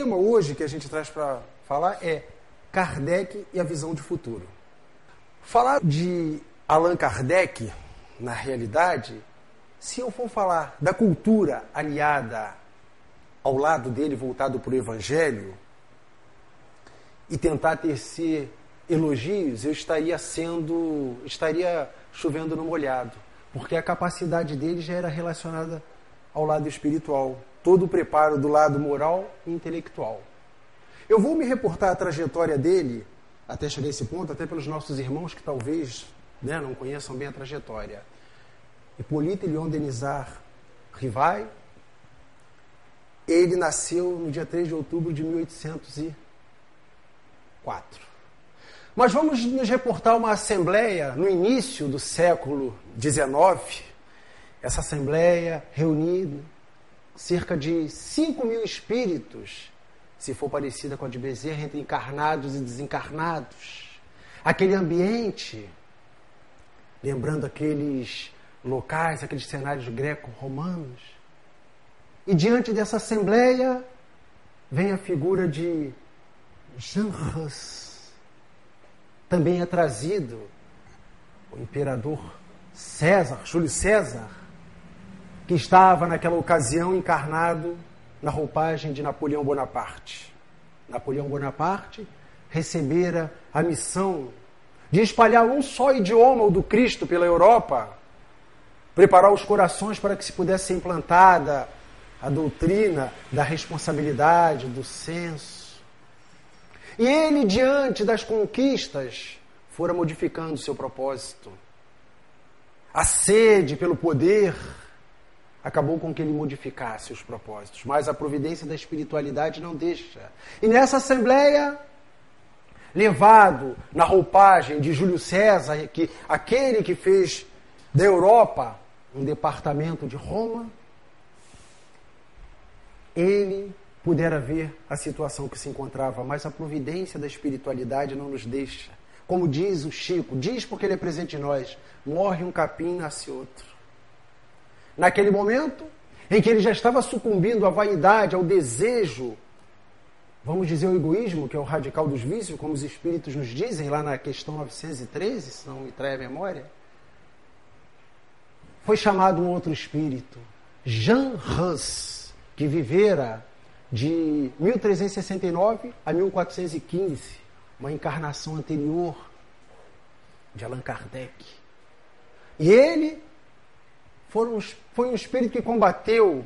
tema hoje que a gente traz para falar é Kardec e a visão de futuro. Falar de Allan Kardec, na realidade, se eu for falar da cultura aliada ao lado dele, voltado para o Evangelho, e tentar tecer elogios, eu estaria sendo, estaria chovendo no molhado, porque a capacidade dele já era relacionada ao lado espiritual, todo o preparo do lado moral e intelectual. Eu vou me reportar a trajetória dele até chegar a esse ponto, até pelos nossos irmãos que talvez né, não conheçam bem a trajetória. Hippolyte Leon Denizar Rivai, ele nasceu no dia 3 de outubro de 1804. Mas vamos nos reportar uma assembleia no início do século XIX. Essa assembleia reunida cerca de 5 mil espíritos, se for parecida com a de Bezerra, entre encarnados e desencarnados. Aquele ambiente, lembrando aqueles locais, aqueles cenários greco-romanos. E diante dessa assembleia vem a figura de Jean Hus. Também é trazido o imperador César, Júlio César, que estava naquela ocasião encarnado na roupagem de Napoleão Bonaparte. Napoleão Bonaparte recebera a missão de espalhar um só idioma, o do Cristo, pela Europa, preparar os corações para que se pudesse ser implantada a doutrina da responsabilidade, do senso. E ele, diante das conquistas, fora modificando seu propósito. A sede pelo poder, acabou com que ele modificasse os propósitos, mas a providência da espiritualidade não deixa. E nessa assembleia, levado na roupagem de Júlio César, que aquele que fez da Europa um departamento de Roma, ele pudera ver a situação que se encontrava, mas a providência da espiritualidade não nos deixa. Como diz o Chico, diz porque ele é presente em nós: morre um capim, nasce outro naquele momento em que ele já estava sucumbindo à vaidade, ao desejo, vamos dizer o egoísmo, que é o radical dos vícios, como os espíritos nos dizem lá na questão 913, se não me trai a memória, foi chamado um outro espírito, Jean Hus, que vivera de 1369 a 1415, uma encarnação anterior de Allan Kardec. E ele foi um espírito que combateu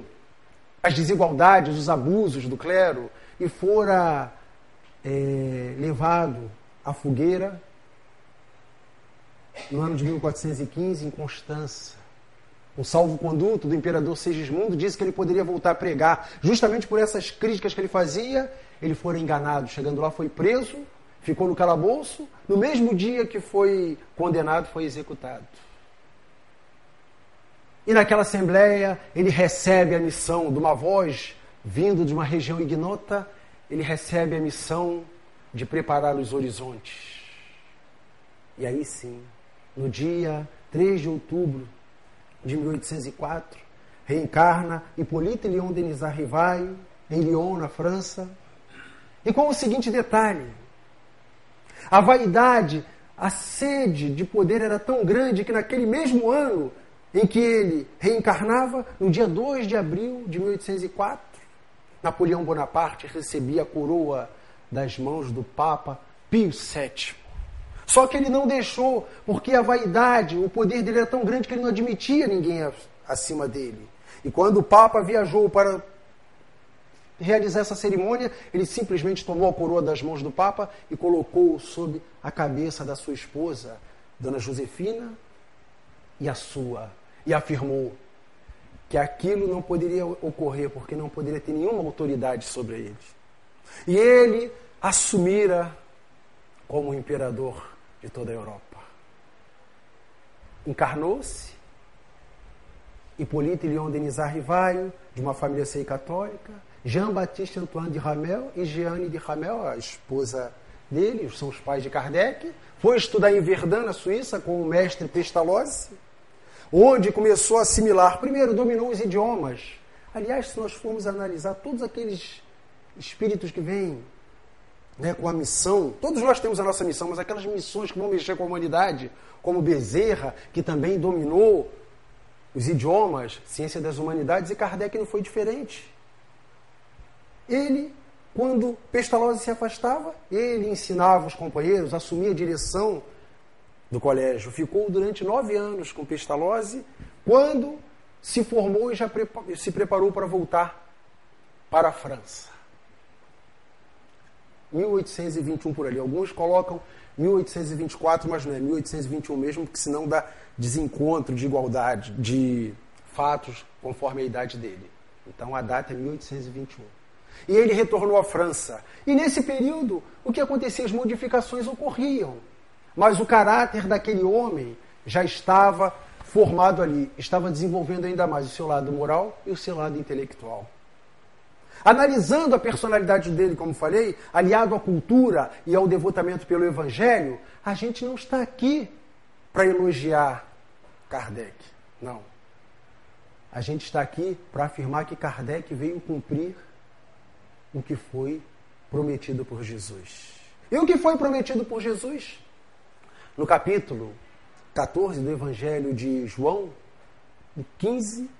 as desigualdades, os abusos do clero e fora é, levado à fogueira no ano de 1415 em Constança. O salvo-conduto do imperador Segismundo disse que ele poderia voltar a pregar. Justamente por essas críticas que ele fazia, ele foi enganado. Chegando lá, foi preso, ficou no calabouço. No mesmo dia que foi condenado, foi executado. E naquela assembleia ele recebe a missão de uma voz vindo de uma região ignota, ele recebe a missão de preparar os horizontes. E aí sim, no dia 3 de outubro de 1804, reencarna Hippolyte Léon Denisard Rivail em Lyon, na França, e com o seguinte detalhe: a vaidade, a sede de poder era tão grande que naquele mesmo ano em que ele reencarnava no dia 2 de abril de 1804. Napoleão Bonaparte recebia a coroa das mãos do Papa Pio VII. Só que ele não deixou, porque a vaidade, o poder dele era tão grande que ele não admitia ninguém acima dele. E quando o Papa viajou para realizar essa cerimônia, ele simplesmente tomou a coroa das mãos do Papa e colocou sob a cabeça da sua esposa, Dona Josefina, e a sua e afirmou que aquilo não poderia ocorrer porque não poderia ter nenhuma autoridade sobre eles. E ele assumira como imperador de toda a Europa. Encarnou-se Hippolyte Léon Denisard Rivaio, de uma família sei católica, Jean-Baptiste Antoine de Ramel e Jeanne de Ramel, a esposa dele, são os pais de Kardec, foi estudar em Verdun, na Suíça, com o mestre Pestalozzi, onde começou a assimilar. Primeiro, dominou os idiomas. Aliás, se nós formos analisar todos aqueles espíritos que vêm né, com a missão. Todos nós temos a nossa missão, mas aquelas missões que vão mexer com a humanidade, como Bezerra, que também dominou os idiomas, ciência das humanidades, e Kardec não foi diferente. Ele, quando Pestalozzi se afastava, ele ensinava os companheiros, assumia a direção do colégio. Ficou durante nove anos com Pestalozzi, quando se formou e já se preparou para voltar para a França. 1821 por ali. Alguns colocam 1824, mas não é 1821 mesmo, porque senão dá desencontro de igualdade, de fatos conforme a idade dele. Então a data é 1821. E ele retornou à França. E nesse período, o que acontecia? As modificações ocorriam. Mas o caráter daquele homem já estava formado ali, estava desenvolvendo ainda mais o seu lado moral e o seu lado intelectual. Analisando a personalidade dele, como falei, aliado à cultura e ao devotamento pelo Evangelho, a gente não está aqui para elogiar Kardec. Não. A gente está aqui para afirmar que Kardec veio cumprir o que foi prometido por Jesus. E o que foi prometido por Jesus? No capítulo 14 do Evangelho de João, 15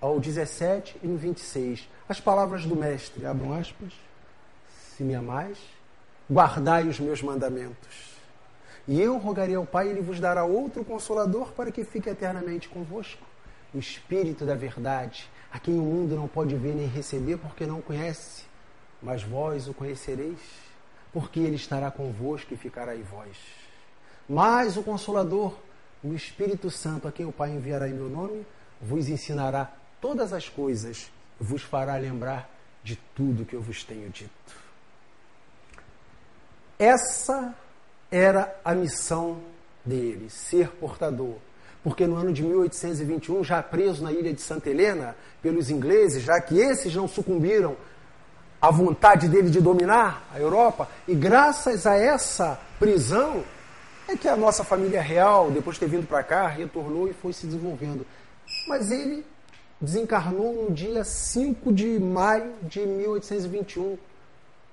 ao 17 e no 26. As palavras do Mestre, abram aspas, se me amais, guardai os meus mandamentos. E eu rogarei ao Pai, e ele vos dará outro consolador para que fique eternamente convosco. O Espírito da Verdade, a quem o mundo não pode ver nem receber porque não conhece, mas vós o conhecereis, porque ele estará convosco e ficará em vós. Mas o Consolador, o Espírito Santo, a quem o Pai enviará em meu nome, vos ensinará todas as coisas, vos fará lembrar de tudo que eu vos tenho dito. Essa era a missão dele, ser portador. Porque no ano de 1821, já preso na ilha de Santa Helena pelos ingleses, já que esses não sucumbiram à vontade dele de dominar a Europa, e graças a essa prisão é que a nossa família real, depois de ter vindo para cá, retornou e foi se desenvolvendo. Mas ele desencarnou no dia 5 de maio de 1821,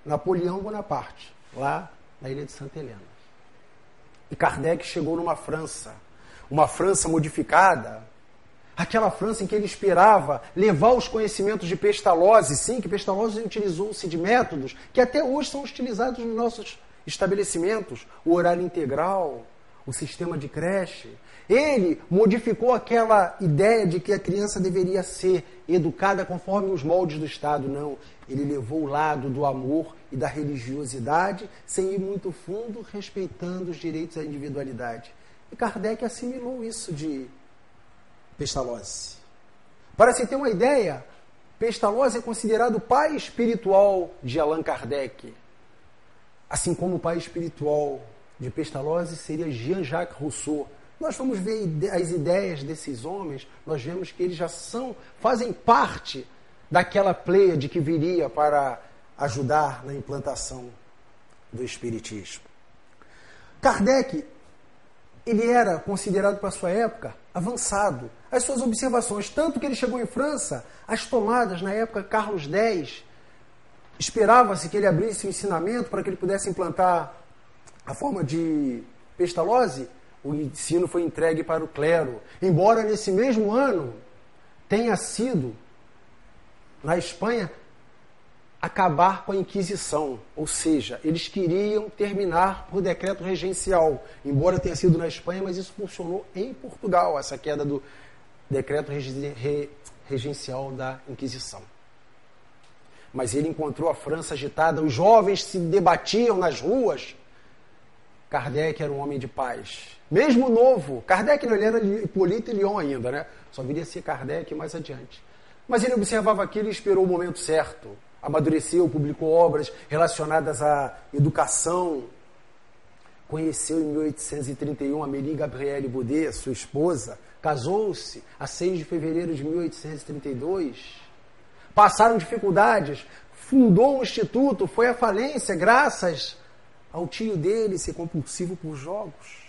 Napoleão Bonaparte, lá na ilha de Santa Helena. E Kardec chegou numa França, uma França modificada, aquela França em que ele esperava levar os conhecimentos de Pestalozzi, sim, que Pestalozzi utilizou-se de métodos que até hoje são utilizados nos nossos estabelecimentos, o horário integral, o sistema de creche, ele modificou aquela ideia de que a criança deveria ser educada conforme os moldes do Estado. Não. Ele levou o lado do amor e da religiosidade, sem ir muito fundo, respeitando os direitos da individualidade. E Kardec assimilou isso de Pestalozzi. Para se ter uma ideia, Pestalozzi é considerado o pai espiritual de Allan Kardec. Assim como o pai espiritual de Pestalozzi seria Jean-Jacques Rousseau nós vamos ver as ideias desses homens, nós vemos que eles já são, fazem parte daquela de que viria para ajudar na implantação do Espiritismo. Kardec, ele era considerado para sua época avançado. As suas observações, tanto que ele chegou em França, as tomadas na época Carlos X, esperava-se que ele abrisse o ensinamento para que ele pudesse implantar a forma de Pestalozzi, o ensino foi entregue para o clero. Embora nesse mesmo ano tenha sido, na Espanha, acabar com a Inquisição. Ou seja, eles queriam terminar por decreto regencial. Embora tenha sido na Espanha, mas isso funcionou em Portugal, essa queda do decreto regencial da Inquisição. Mas ele encontrou a França agitada, os jovens se debatiam nas ruas. Kardec era um homem de paz mesmo novo, Kardec não ele era Hipólito e Lyon ainda, né? Só viria a ser Kardec mais adiante. Mas ele observava aquilo e esperou o momento certo. Amadureceu, publicou obras relacionadas à educação. Conheceu em 1831 Amélie Gabrielle Boudet, sua esposa. Casou-se a 6 de fevereiro de 1832. Passaram dificuldades. Fundou um instituto, foi à falência graças ao tio dele ser compulsivo por jogos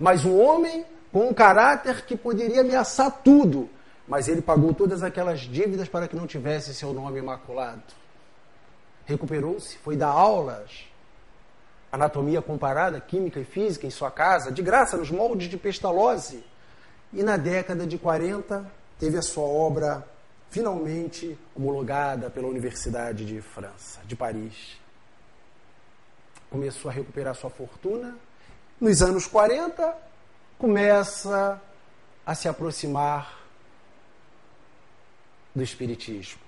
mas um homem com um caráter que poderia ameaçar tudo. Mas ele pagou todas aquelas dívidas para que não tivesse seu nome imaculado. recuperou-se, foi dar aulas, anatomia comparada, química e física em sua casa, de graça, nos moldes de Pestalozzi. E na década de 40 teve a sua obra finalmente homologada pela Universidade de França, de Paris. Começou a recuperar sua fortuna. Nos anos 40, começa a se aproximar do Espiritismo.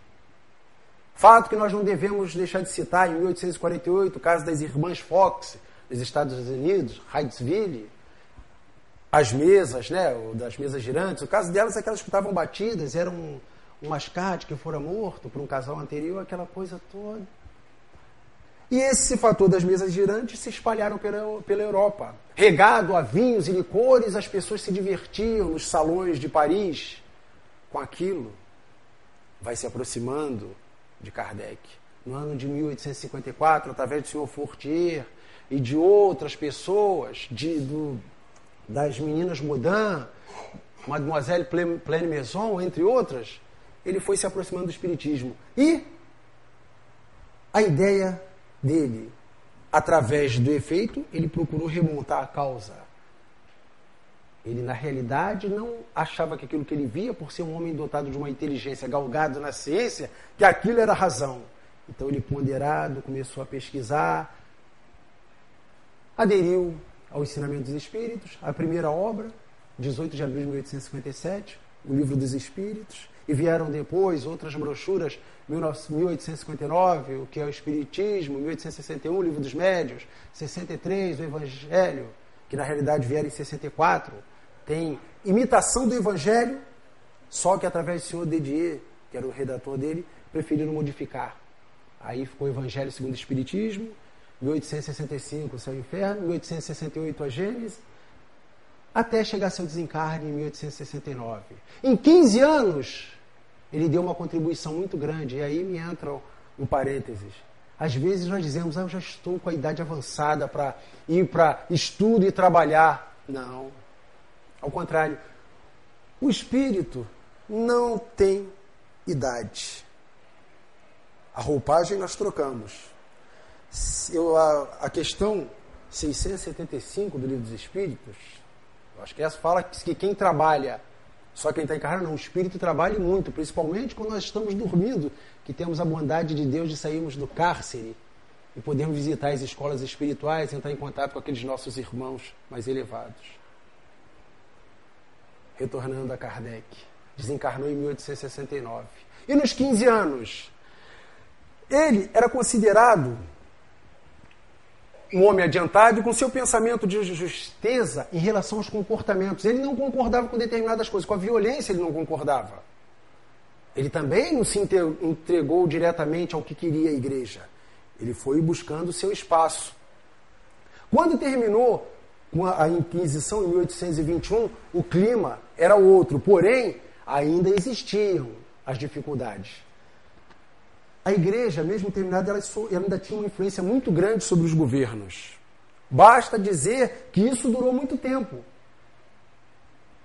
Fato que nós não devemos deixar de citar, em 1848, o caso das irmãs Fox, dos Estados Unidos, Hydesville, as mesas, né, das mesas girantes. O caso delas é que elas estavam batidas, eram um, mascate que fora morto por um casal anterior, aquela coisa toda. E esse fator das mesas girantes se espalharam pela, pela Europa. Regado a vinhos e licores, as pessoas se divertiam nos salões de Paris com aquilo. Vai se aproximando de Kardec. No ano de 1854, através do senhor Fortier e de outras pessoas, de, do, das meninas Modin, Mademoiselle Pleine Maison, entre outras, ele foi se aproximando do Espiritismo. E a ideia dele, através do efeito, ele procurou remontar a causa. Ele, na realidade, não achava que aquilo que ele via, por ser um homem dotado de uma inteligência, galgado na ciência, que aquilo era razão. Então, ele, ponderado, começou a pesquisar, aderiu ao ensinamento dos Espíritos, a primeira obra, 18 de abril de 1857, o Livro dos Espíritos, e vieram depois outras brochuras, 1859, o que é o Espiritismo, 1861, o Livro dos Médios, 63, o Evangelho, que na realidade vieram em 64, tem imitação do Evangelho, só que através do senhor Dedier, que era o redator dele, preferiram modificar. Aí ficou o Evangelho segundo o Espiritismo, 1865 o Céu e o Inferno, 1868 a Gênesis, até chegar seu desencarne em 1869. Em 15 anos, ele deu uma contribuição muito grande, e aí me entra um parênteses. Às vezes nós dizemos, ah, eu já estou com a idade avançada para ir para estudo e trabalhar. Não, ao contrário, o espírito não tem idade. A roupagem nós trocamos. Eu, a, a questão 675 do Livro dos Espíritos, acho que essa fala que quem trabalha, só quem está encarnado, não, o espírito trabalha muito, principalmente quando nós estamos dormindo, que temos a bondade de Deus de sairmos do cárcere e podermos visitar as escolas espirituais, entrar em contato com aqueles nossos irmãos mais elevados retornando a Kardec. Desencarnou em 1869. E nos 15 anos, ele era considerado um homem adiantado com seu pensamento de justeza em relação aos comportamentos. Ele não concordava com determinadas coisas, com a violência ele não concordava. Ele também não se entregou diretamente ao que queria a igreja. Ele foi buscando seu espaço. Quando terminou com a Inquisição em 1821, o clima era outro, porém, ainda existiam as dificuldades. A igreja, mesmo terminada, ela, ainda tinha uma influência muito grande sobre os governos. Basta dizer que isso durou muito tempo.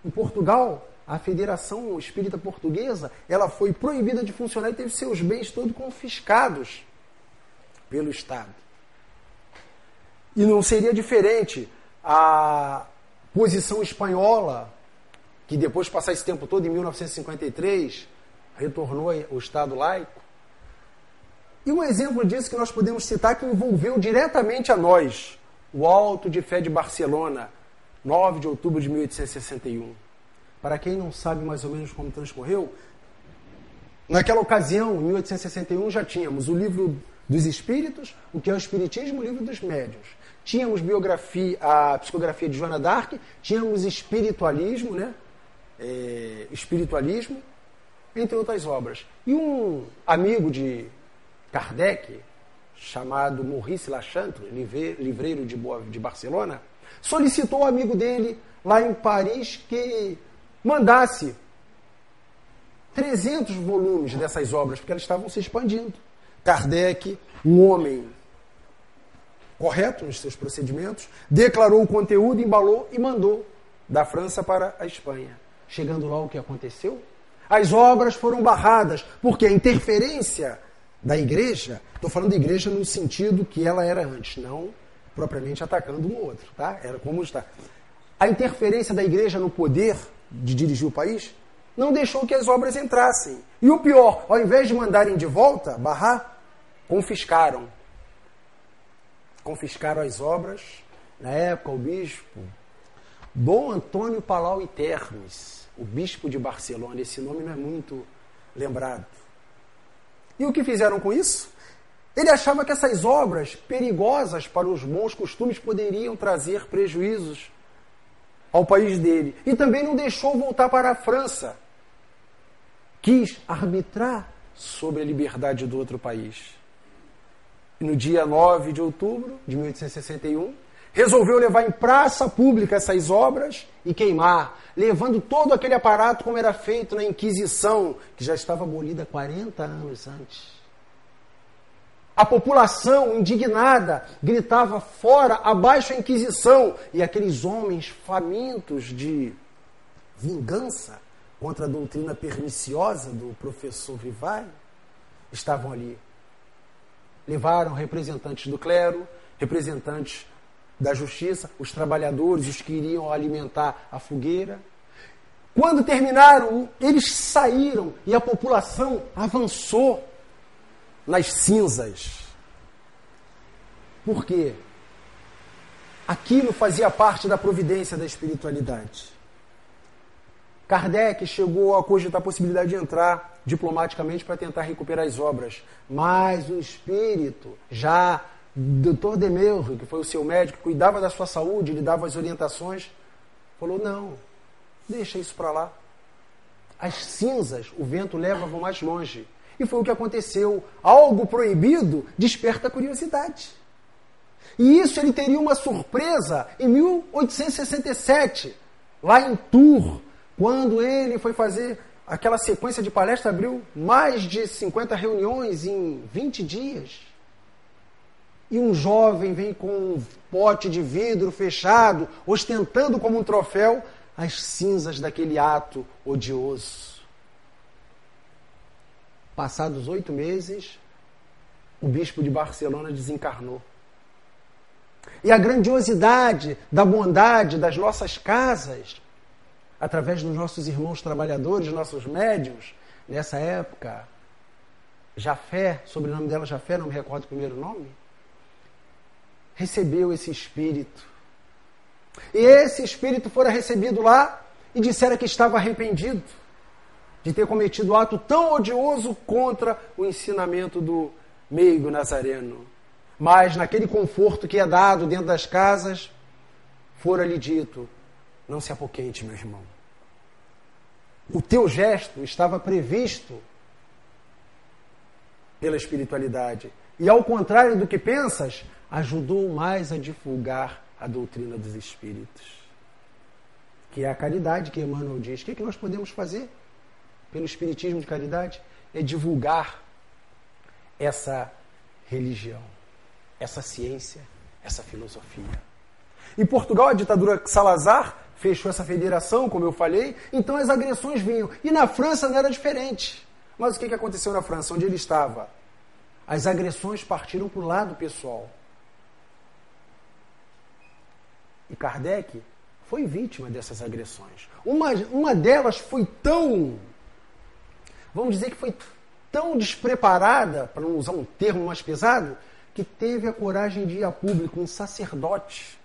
Em Portugal, a Federação Espírita Portuguesa, ela foi proibida de funcionar e teve seus bens todos confiscados pelo Estado. E não seria diferente a posição espanhola, que depois de passar esse tempo todo, em 1953, retornou ao Estado laico. E um exemplo disso que nós podemos citar que envolveu diretamente a nós, o Alto de Fé de Barcelona, 9 de outubro de 1861. Para quem não sabe mais ou menos como transcorreu, naquela ocasião, em 1861, já tínhamos o livro dos Espíritos, o que é o Espiritismo, o livro dos Médios tínhamos biografia, a psicografia de Joana d'Arc, tínhamos espiritualismo, né? É, espiritualismo, entre outras obras. E um amigo de Kardec, chamado Maurice Lachantre, livreiro de, Boa, de Barcelona, solicitou ao amigo dele lá em Paris que mandasse 300 volumes dessas obras, porque elas estavam se expandindo. Kardec, um homem correto nos seus procedimentos, declarou o conteúdo, embalou e mandou da França para a Espanha. Chegando lá, o que aconteceu? As obras foram barradas, porque a interferência da igreja, estou falando da igreja no sentido que ela era antes, não propriamente atacando um outro, tá? Era como está. A interferência da igreja no poder de dirigir o país não deixou que as obras entrassem. E o pior, ao invés de mandarem de volta, barrar, confiscaram. Confiscaram as obras. Na época, o bispo Dom Antônio Palau e Termes, o bispo de Barcelona, esse nome não é muito lembrado. E o que fizeram com isso? Ele achava que essas obras perigosas para os bons costumes poderiam trazer prejuízos ao país dele. E também não deixou voltar para a França. Quis arbitrar sobre a liberdade do outro país. E no dia 9 de outubro de 1861, resolveu levar em praça pública essas obras e queimar, levando todo aquele aparato como era feito na Inquisição, que já estava abolida 40 anos antes. A população, indignada, gritava fora, abaixo a Inquisição, e aqueles homens famintos de vingança contra a doutrina perniciosa do professor Vivai estavam ali. Levaram representantes do clero, representantes da justiça, os trabalhadores, os que iriam alimentar a fogueira. Quando terminaram, eles saíram e a população avançou nas cinzas. Por quê? Aquilo fazia parte da providência da espiritualidade. Kardec chegou a cogitar a possibilidade de entrar diplomaticamente para tentar recuperar as obras, mas o espírito já Dr. Demerro, que foi o seu médico, cuidava da sua saúde, lhe dava as orientações, falou: não, deixa isso para lá. As cinzas, o vento leva mais longe. E foi o que aconteceu. Algo proibido desperta curiosidade. E isso ele teria uma surpresa em 1867, lá em Tours, quando ele foi fazer aquela sequência de palestras, abriu mais de 50 reuniões em 20 dias e um jovem vem com um pote de vidro fechado, ostentando como um troféu as cinzas daquele ato odioso. Passados oito meses, o bispo de Barcelona desencarnou. E a grandiosidade da bondade das nossas casas, através dos nossos irmãos trabalhadores, nossos médios, nessa época, Jafé, sobrenome dela Jafé, não me recordo o primeiro nome, recebeu esse espírito. E esse espírito fora recebido lá e dissera que estava arrependido de ter cometido ato tão odioso contra o ensinamento do meigo nazareno. Mas naquele conforto que é dado dentro das casas, fora lhe dito: não se apoquente, meu irmão. O teu gesto estava previsto pela espiritualidade. E ao contrário do que pensas, ajudou mais a divulgar a doutrina dos espíritos. Que é a caridade que Emmanuel diz. O que, é que nós podemos fazer pelo espiritismo de caridade? É divulgar essa religião, essa ciência, essa filosofia. Em Portugal, a ditadura Salazar fechou essa federação, como eu falei, então as agressões vinham. E na França não era diferente. Mas o que aconteceu na França, onde ele estava? As agressões partiram para o lado pessoal. E Kardec foi vítima dessas agressões. Uma, uma delas foi tão, vamos dizer que foi tão despreparada, para não usar um termo mais pesado, que teve a coragem de ir a público, um sacerdote,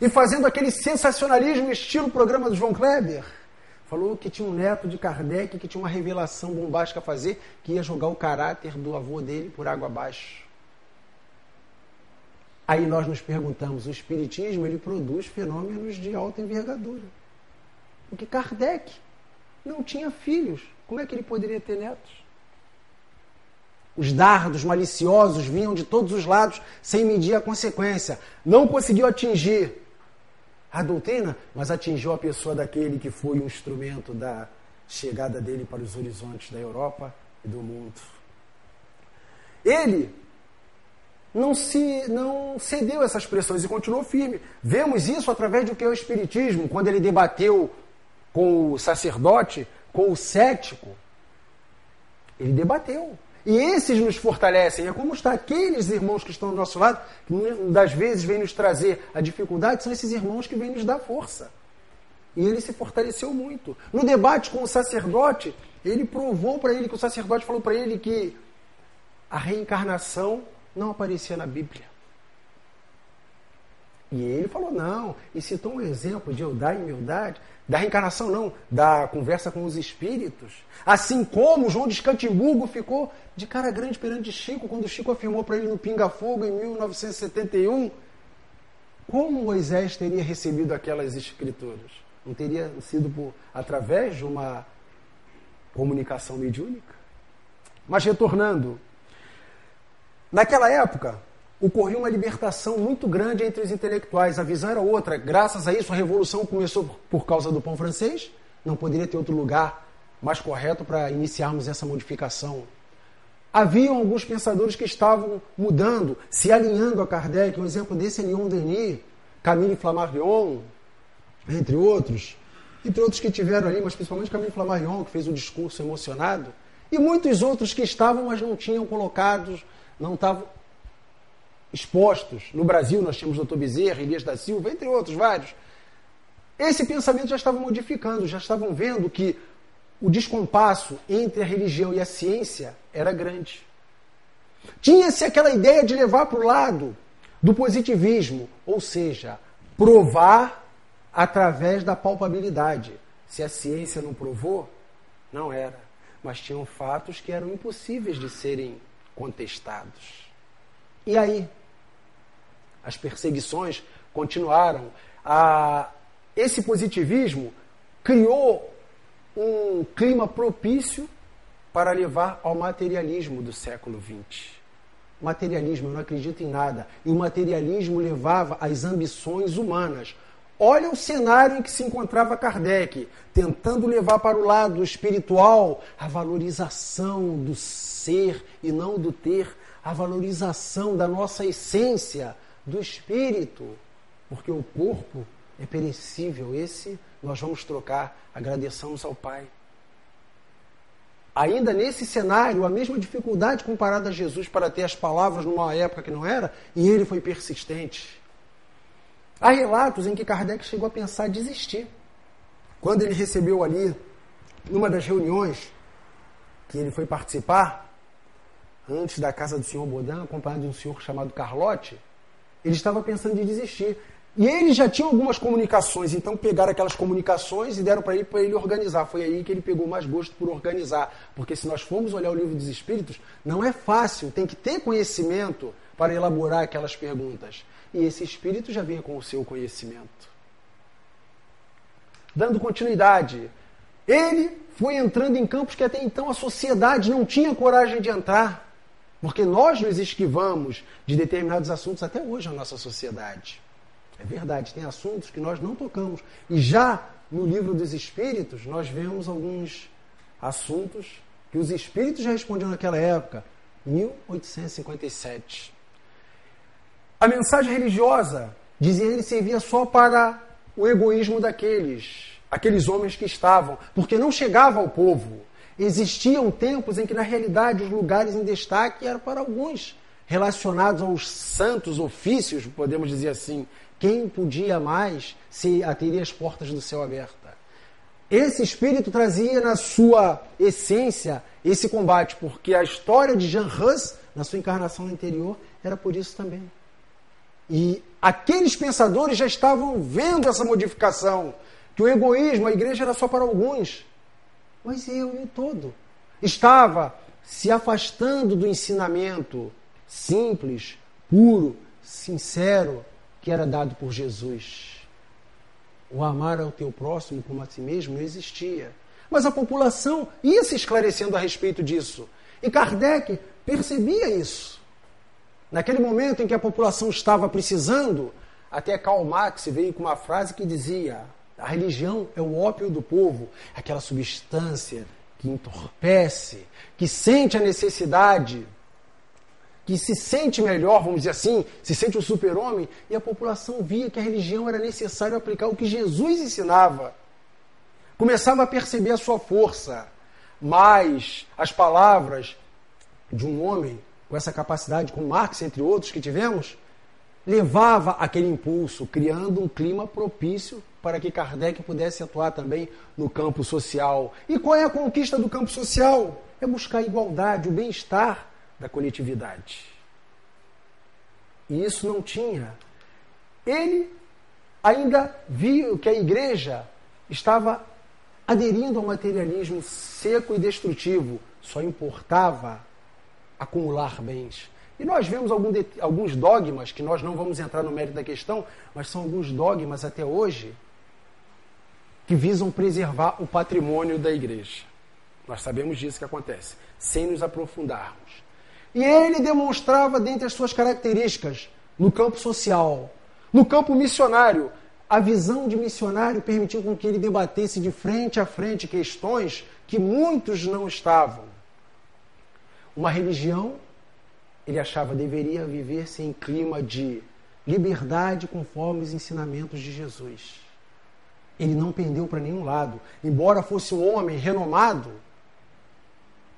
e fazendo aquele sensacionalismo estilo programa do João Kleber, falou que tinha um neto de Kardec que tinha uma revelação bombástica a fazer, que ia jogar o caráter do avô dele por água abaixo. Aí nós nos perguntamos, o Espiritismo ele produz fenômenos de alta envergadura. Porque Kardec não tinha filhos, como é que ele poderia ter netos? Os dardos maliciosos vinham de todos os lados sem medir a consequência. Não conseguiu atingir a doutrina, mas atingiu a pessoa daquele que foi o instrumento da chegada dele para os horizontes da Europa e do mundo. Ele não se não cedeu a essas pressões e continuou firme. Vemos isso através do que é o Espiritismo, quando ele debateu com o sacerdote, com o cético. Ele debateu. E esses nos fortalecem. É como está aqueles irmãos que estão do nosso lado, que das vezes vêm nos trazer a dificuldade, são esses irmãos que vêm nos dar força. E ele se fortaleceu muito. No debate com o sacerdote, ele provou para ele que o sacerdote falou para ele que a reencarnação não aparecia na Bíblia. E ele falou: não, e citou um exemplo de Eudá e humildade, da reencarnação, não, da conversa com os espíritos. Assim como João de Escantimburgo ficou de cara grande perante Chico, quando Chico afirmou para ele no Pinga Fogo em 1971 como Moisés teria recebido aquelas escrituras. Não teria sido por, através de uma comunicação mediúnica? Mas retornando, naquela época, ocorreu uma libertação muito grande entre os intelectuais. A visão era outra. Graças a isso, a revolução começou por causa do pão francês. Não poderia ter outro lugar mais correto para iniciarmos essa modificação. Haviam alguns pensadores que estavam mudando, se alinhando a Kardec. Um exemplo desse é Leon Denis, Camille Flammarion, entre outros. Entre outros que tiveram ali, mas principalmente Camille Flammarion, que fez o discurso emocionado. E muitos outros que estavam, mas não tinham colocados, não estavam expostos. No Brasil nós tínhamos Dr. Bezerra, Elias da Silva, entre outros vários. Esse pensamento já estava modificando, já estavam vendo que o descompasso entre a religião e a ciência era grande. Tinha-se aquela ideia de levar para o lado do positivismo, ou seja, provar através da palpabilidade. Se a ciência não provou, não era. Mas tinham fatos que eram impossíveis de serem contestados. E aí? as perseguições continuaram. A, esse positivismo criou um clima propício para levar ao materialismo do século XX. Materialismo, eu não acredito em nada. E o materialismo levava às ambições humanas. Olha o cenário em que se encontrava Kardec, tentando levar para o lado espiritual a valorização do ser e não do ter, a valorização da nossa essência, do espírito, porque o corpo é perecível. Esse nós vamos trocar. Agradeçamos ao Pai. Ainda nesse cenário, a mesma dificuldade comparada a Jesus para ter as palavras numa época que não era, e ele foi persistente. Há relatos em que Kardec chegou a pensar desistir. Quando ele recebeu ali, numa das reuniões que ele foi participar, antes da casa do senhor Baudin, acompanhado de um senhor chamado Carlote, ele estava pensando em desistir. E ele já tinha algumas comunicações, então pegaram aquelas comunicações e deram para ele para ele organizar. Foi aí que ele pegou mais gosto por organizar. Porque se nós formos olhar o livro dos Espíritos, não é fácil, tem que ter conhecimento para elaborar aquelas perguntas. E esse espírito já vinha com o seu conhecimento. Dando continuidade, ele foi entrando em campos que até então a sociedade não tinha coragem de entrar. Porque nós nos esquivamos de determinados assuntos até hoje na nossa sociedade. É verdade, tem assuntos que nós não tocamos. E já no livro dos Espíritos, nós vemos alguns assuntos que os Espíritos já respondiam naquela época, 1857. A mensagem religiosa, dizia ele, servia só para o egoísmo daqueles, aqueles homens que estavam, porque não chegava ao povo. Existiam tempos em que, na realidade, os lugares em destaque eram para alguns, relacionados aos santos ofícios, podemos dizer assim. Quem podia mais se teria as portas do céu abertas? Esse espírito trazia na sua essência esse combate, porque a história de Jean Hus, na sua encarnação anterior, era por isso também. E aqueles pensadores já estavam vendo essa modificação, que o egoísmo, a igreja era só para alguns, mas eu e o todo. Estava se afastando do ensinamento simples, puro, sincero que era dado por Jesus. O amar ao teu próximo como a si mesmo existia. Mas a população ia se esclarecendo a respeito disso. E Kardec percebia isso. Naquele momento em que a população estava precisando, até Karl Marx veio com uma frase que dizia: a religião é o ópio do povo, aquela substância que entorpece, que sente a necessidade, que se sente melhor, vamos dizer assim, se sente o super-homem, e a população via que a religião era necessário aplicar o que Jesus ensinava. Começava a perceber a sua força, mas as palavras de um homem com essa capacidade, com Marx, entre outros que tivemos, levava aquele impulso, criando um clima propício para que Kardec pudesse atuar também no campo social. E qual é a conquista do campo social? É buscar a igualdade, o bem-estar da coletividade. E isso não tinha. Ele ainda viu que a igreja estava aderindo ao materialismo seco e destrutivo, só importava acumular bens. E nós vemos alguns dogmas, que nós não vamos entrar no mérito da questão, mas são alguns dogmas até hoje que visam preservar o patrimônio da igreja. Nós sabemos disso que acontece, sem nos aprofundarmos. E ele demonstrava, dentre as suas características, no campo social, no campo missionário, a visão de missionário permitiu com que ele debatesse de frente a frente questões que muitos não estavam. Uma religião, ele achava, deveria viver-se em clima de liberdade conforme os ensinamentos de Jesus. Ele não pendeu para nenhum lado. Embora fosse um homem renomado,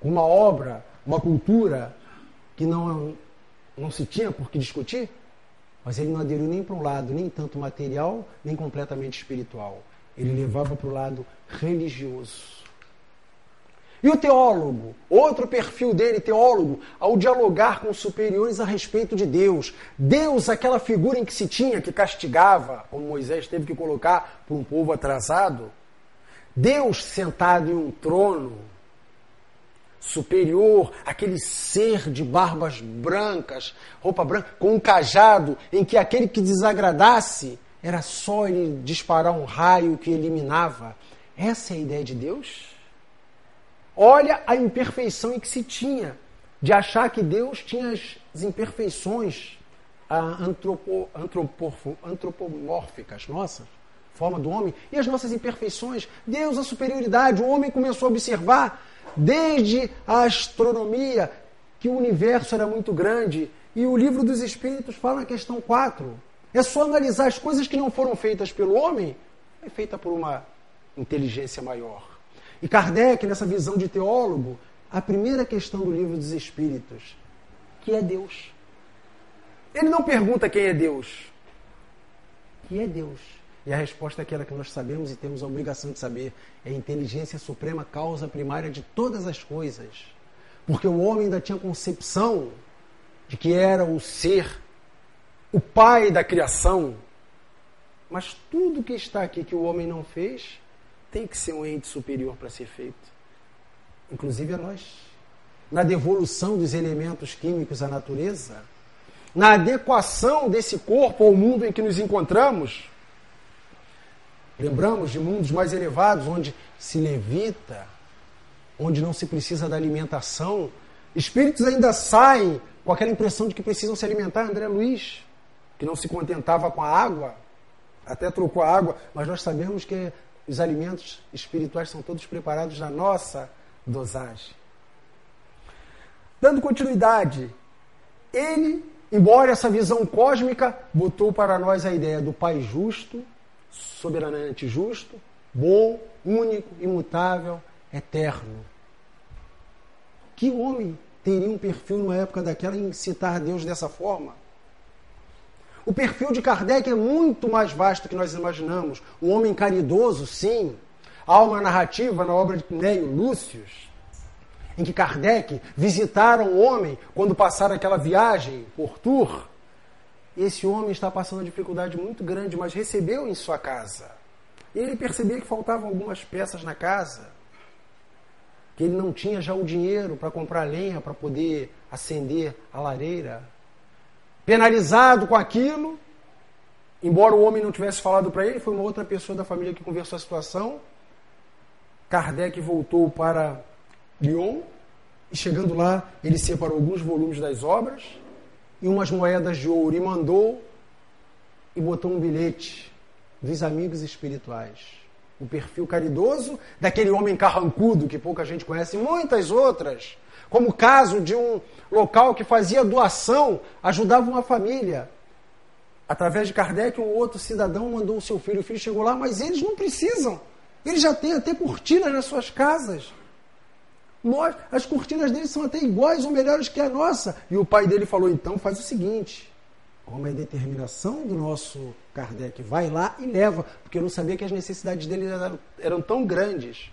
com uma obra, uma cultura que não, não se tinha por que discutir, mas ele não aderiu nem para um lado, nem tanto material, nem completamente espiritual. Ele levava para o lado religioso. E o teólogo, outro perfil dele, teólogo, ao dialogar com superiores a respeito de Deus. Deus, aquela figura em que se tinha, que castigava, como Moisés teve que colocar para um povo atrasado. Deus sentado em um trono superior, aquele ser de barbas brancas, roupa branca, com um cajado em que aquele que desagradasse era só ele disparar um raio que eliminava. Essa é a ideia de Deus? Olha a imperfeição em que se tinha, de achar que Deus tinha as imperfeições antropo, antropo, antropomórficas, nossa, forma do homem, e as nossas imperfeições. Deus, a superioridade, o homem começou a observar, desde a astronomia, que o universo era muito grande, e o livro dos Espíritos fala na questão 4. É só analisar as coisas que não foram feitas pelo homem, é feita por uma inteligência maior. E Kardec, nessa visão de teólogo, a primeira questão do livro dos Espíritos, que é Deus. Ele não pergunta quem é Deus, que é Deus. E a resposta é aquela que nós sabemos e temos a obrigação de saber: é a inteligência suprema, causa primária de todas as coisas. Porque o homem ainda tinha concepção de que era o ser, o pai da criação. Mas tudo que está aqui que o homem não fez, tem que ser um ente superior para ser feito. Inclusive a nós. Na devolução dos elementos químicos à natureza, na adequação desse corpo ao mundo em que nos encontramos. Lembramos de mundos mais elevados, onde se levita, onde não se precisa da alimentação. Espíritos ainda saem com aquela impressão de que precisam se alimentar. André Luiz, que não se contentava com a água, até trocou a água, mas nós sabemos que os alimentos espirituais são todos preparados na nossa dosagem. Dando continuidade, ele, embora essa visão cósmica, botou para nós a ideia do Pai justo, soberanamente justo, bom, único, imutável, eterno. Que homem teria um perfil numa época daquela em citar Deus dessa forma? O perfil de Kardec é muito mais vasto que nós imaginamos. Um homem caridoso, sim. Há uma narrativa na obra de Neio Lúcius, em que Kardec visitaram um homem quando passaram aquela viagem por Tours. Esse homem está passando uma dificuldade muito grande, mas recebeu em sua casa. E ele percebeu que faltavam algumas peças na casa, que ele não tinha já o dinheiro para comprar lenha para poder acender a lareira penalizado com aquilo, embora o homem não tivesse falado para ele, foi uma outra pessoa da família que conversou a situação. Kardec voltou para Lyon e chegando lá, ele separou alguns volumes das obras e umas moedas de ouro e mandou e botou um bilhete dos amigos espirituais. O perfil caridoso daquele homem carrancudo que pouca gente conhece, e muitas outras como o caso de um local que fazia doação, ajudava uma família. Através de Kardec, um outro cidadão mandou o seu filho. O filho chegou lá, mas eles não precisam. Eles já têm até cortinas nas suas casas. Nós, as cortinas dele são até iguais ou melhores que a nossa. E o pai dele falou: então faz o seguinte, como é determinação do nosso Kardec, vai lá e leva, porque eu não sabia que as necessidades dele eram, eram tão grandes.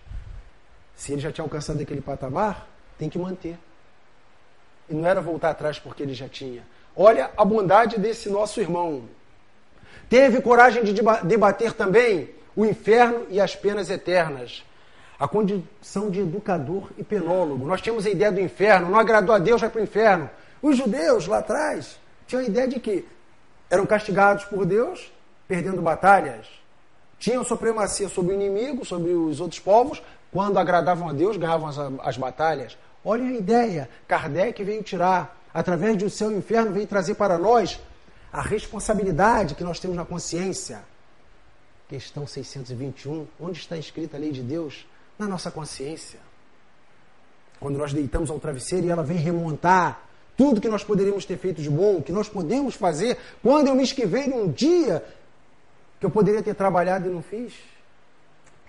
Se ele já tinha alcançado aquele patamar, tem que manter. E não era voltar atrás porque ele já tinha. Olha a bondade desse nosso irmão. Teve coragem de debater também o inferno e as penas eternas. A condição de educador e penólogo. Nós tínhamos a ideia do inferno, não agradou a Deus, vai para o inferno. Os judeus lá atrás tinham a ideia de que eram castigados por Deus, perdendo batalhas. Tinham supremacia sobre o inimigo, sobre os outros povos. Quando agradavam a Deus, ganhavam as, as batalhas. Olha a ideia. Kardec veio tirar, através do céu e inferno, veio trazer para nós a responsabilidade que nós temos na consciência. Questão 621. Onde está escrita a lei de Deus? Na nossa consciência. Quando nós deitamos ao travesseiro e ela vem remontar tudo que nós poderíamos ter feito de bom, que nós podemos fazer, quando eu me esquivei de um dia que eu poderia ter trabalhado e não fiz.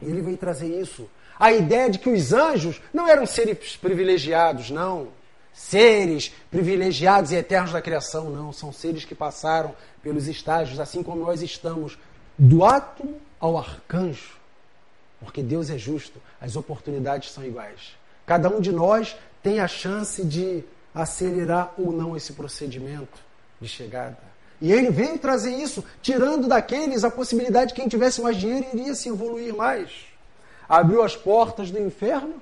E ele veio trazer isso. A ideia de que os anjos não eram seres privilegiados, não. Seres privilegiados e eternos da criação, não. São seres que passaram pelos estágios, assim como nós estamos, do átomo ao arcanjo. Porque Deus é justo, as oportunidades são iguais. Cada um de nós tem a chance de acelerar ou não esse procedimento de chegada. E ele veio trazer isso, tirando daqueles a possibilidade de quem tivesse mais dinheiro iria se evoluir mais. Abriu as portas do inferno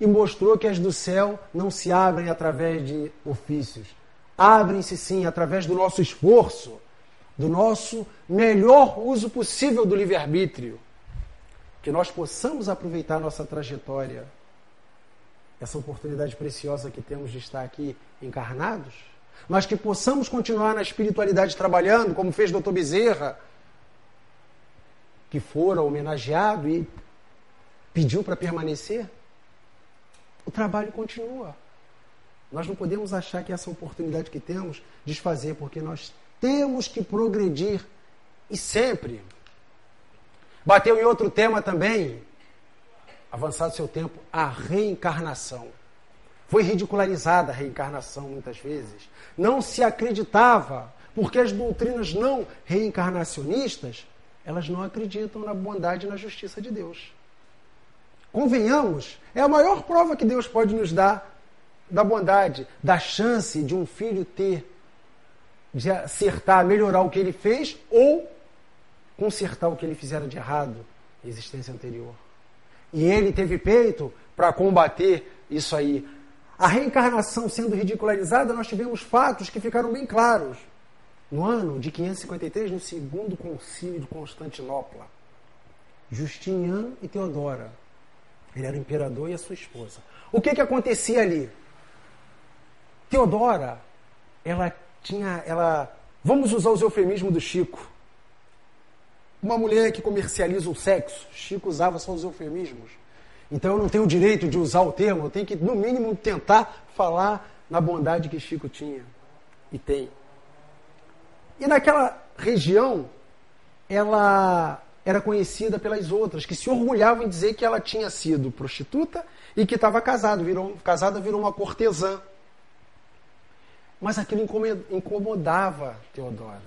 e mostrou que as do céu não se abrem através de ofícios. Abrem-se sim através do nosso esforço, do nosso melhor uso possível do livre-arbítrio. Que nós possamos aproveitar nossa trajetória essa oportunidade preciosa que temos de estar aqui encarnados, mas que possamos continuar na espiritualidade trabalhando, como fez Dr. Bezerra, que fora homenageado e pediu para permanecer. O trabalho continua. Nós não podemos achar que essa oportunidade que temos desfazer, porque nós temos que progredir e sempre. Bateu em outro tema também, avançado seu tempo, a reencarnação. Foi ridicularizada a reencarnação muitas vezes. Não se acreditava, porque as doutrinas não reencarnacionistas, elas não acreditam na bondade e na justiça de Deus. Convenhamos, é a maior prova que Deus pode nos dar da bondade, da chance de um filho ter, de acertar, melhorar o que ele fez ou consertar o que ele fizera de errado na existência anterior. E ele teve peito para combater isso aí. A reencarnação sendo ridicularizada, nós tivemos fatos que ficaram bem claros. No ano de 553, no segundo concílio de Constantinopla, Justiniano e Teodora. Ele era o imperador e a sua esposa. O que, que acontecia ali? Teodora, ela tinha, ela, vamos usar os eufemismos do Chico. Uma mulher que comercializa o sexo, Chico usava só os eufemismos. Então eu não tenho o direito de usar o termo, eu tenho que, no mínimo, tentar falar na bondade que Chico tinha e tem. E naquela região, ela era conhecida pelas outras, que se orgulhavam em dizer que ela tinha sido prostituta e que estava casada, virou, casada virou uma cortesã. Mas aquilo incomodava Teodora,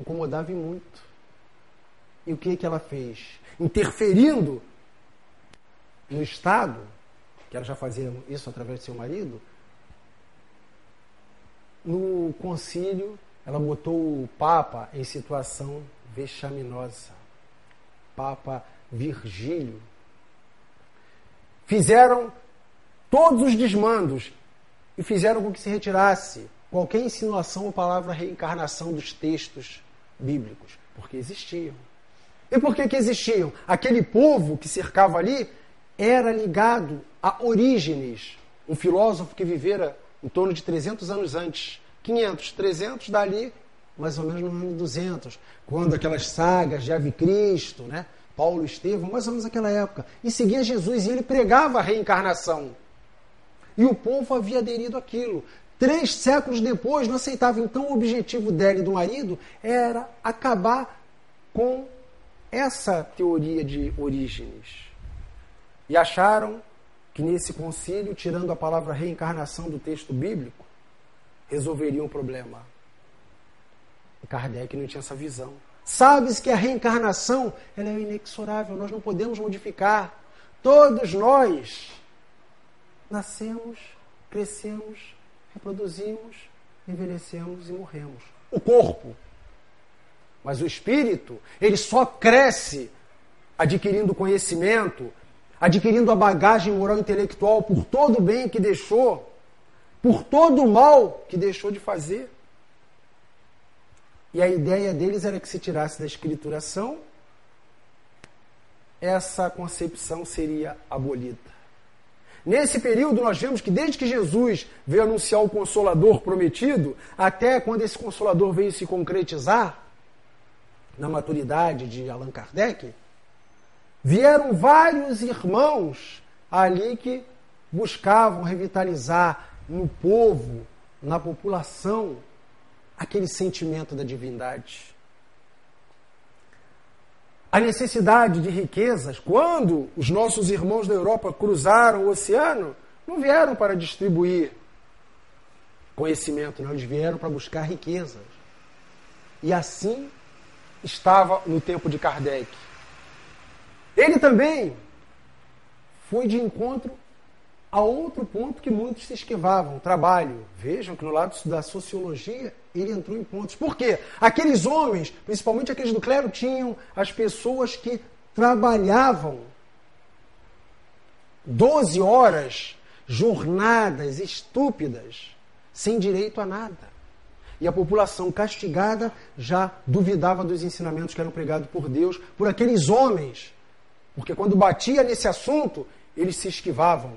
incomodava e muito. E o que, que ela fez? Interferindo no Estado, que ela já fazia isso através de seu marido, no concílio ela botou o Papa em situação vexaminosa. Papa Virgílio. Fizeram todos os desmandos e fizeram com que se retirasse qualquer insinuação ou palavra reencarnação dos textos bíblicos, porque existiam. E por que, que existiam? Aquele povo que cercava ali era ligado a Orígenes, um filósofo que vivera em torno de 300 anos antes. 500, 300, dali mais ou menos no ano 200, quando aquelas sagas de Ave Cristo, né? Paulo Estevão, mais ou menos naquela época, e seguia Jesus e ele pregava a reencarnação. E o povo havia aderido àquilo. Três séculos depois, não aceitava. Então, o objetivo dela e do marido era acabar com essa teoria de Orígenes. E acharam que nesse concílio, tirando a palavra reencarnação do texto bíblico, resolveria o problema. Kardec não tinha essa visão. Sabe-se que a reencarnação ela é inexorável, nós não podemos modificar. Todos nós nascemos, crescemos, reproduzimos, envelhecemos e morremos. O corpo. Mas o espírito, ele só cresce adquirindo conhecimento, adquirindo a bagagem moral e intelectual por todo o bem que deixou, por todo o mal que deixou de fazer. E a ideia deles era que se tirasse da escrituração, essa concepção seria abolida. Nesse período, nós vemos que desde que Jesus veio anunciar o Consolador prometido, até quando esse Consolador veio se concretizar, na maturidade de Allan Kardec, vieram vários irmãos ali que buscavam revitalizar no povo, na população, aquele sentimento da divindade. A necessidade de riquezas, quando os nossos irmãos da Europa cruzaram o oceano, não vieram para distribuir conhecimento, não, eles vieram para buscar riquezas. E assim estava no tempo de Kardec. Ele também foi de encontro a outro ponto que muitos se esquivavam, trabalho. Vejam que no lado da sociologia ele entrou em pontos. Por quê? Aqueles homens, principalmente aqueles do clero, tinham as pessoas que trabalhavam 12 horas, jornadas estúpidas, sem direito a nada. E a população castigada já duvidava dos ensinamentos que eram pregados por Deus, por aqueles homens porque quando batia nesse assunto, eles se esquivavam.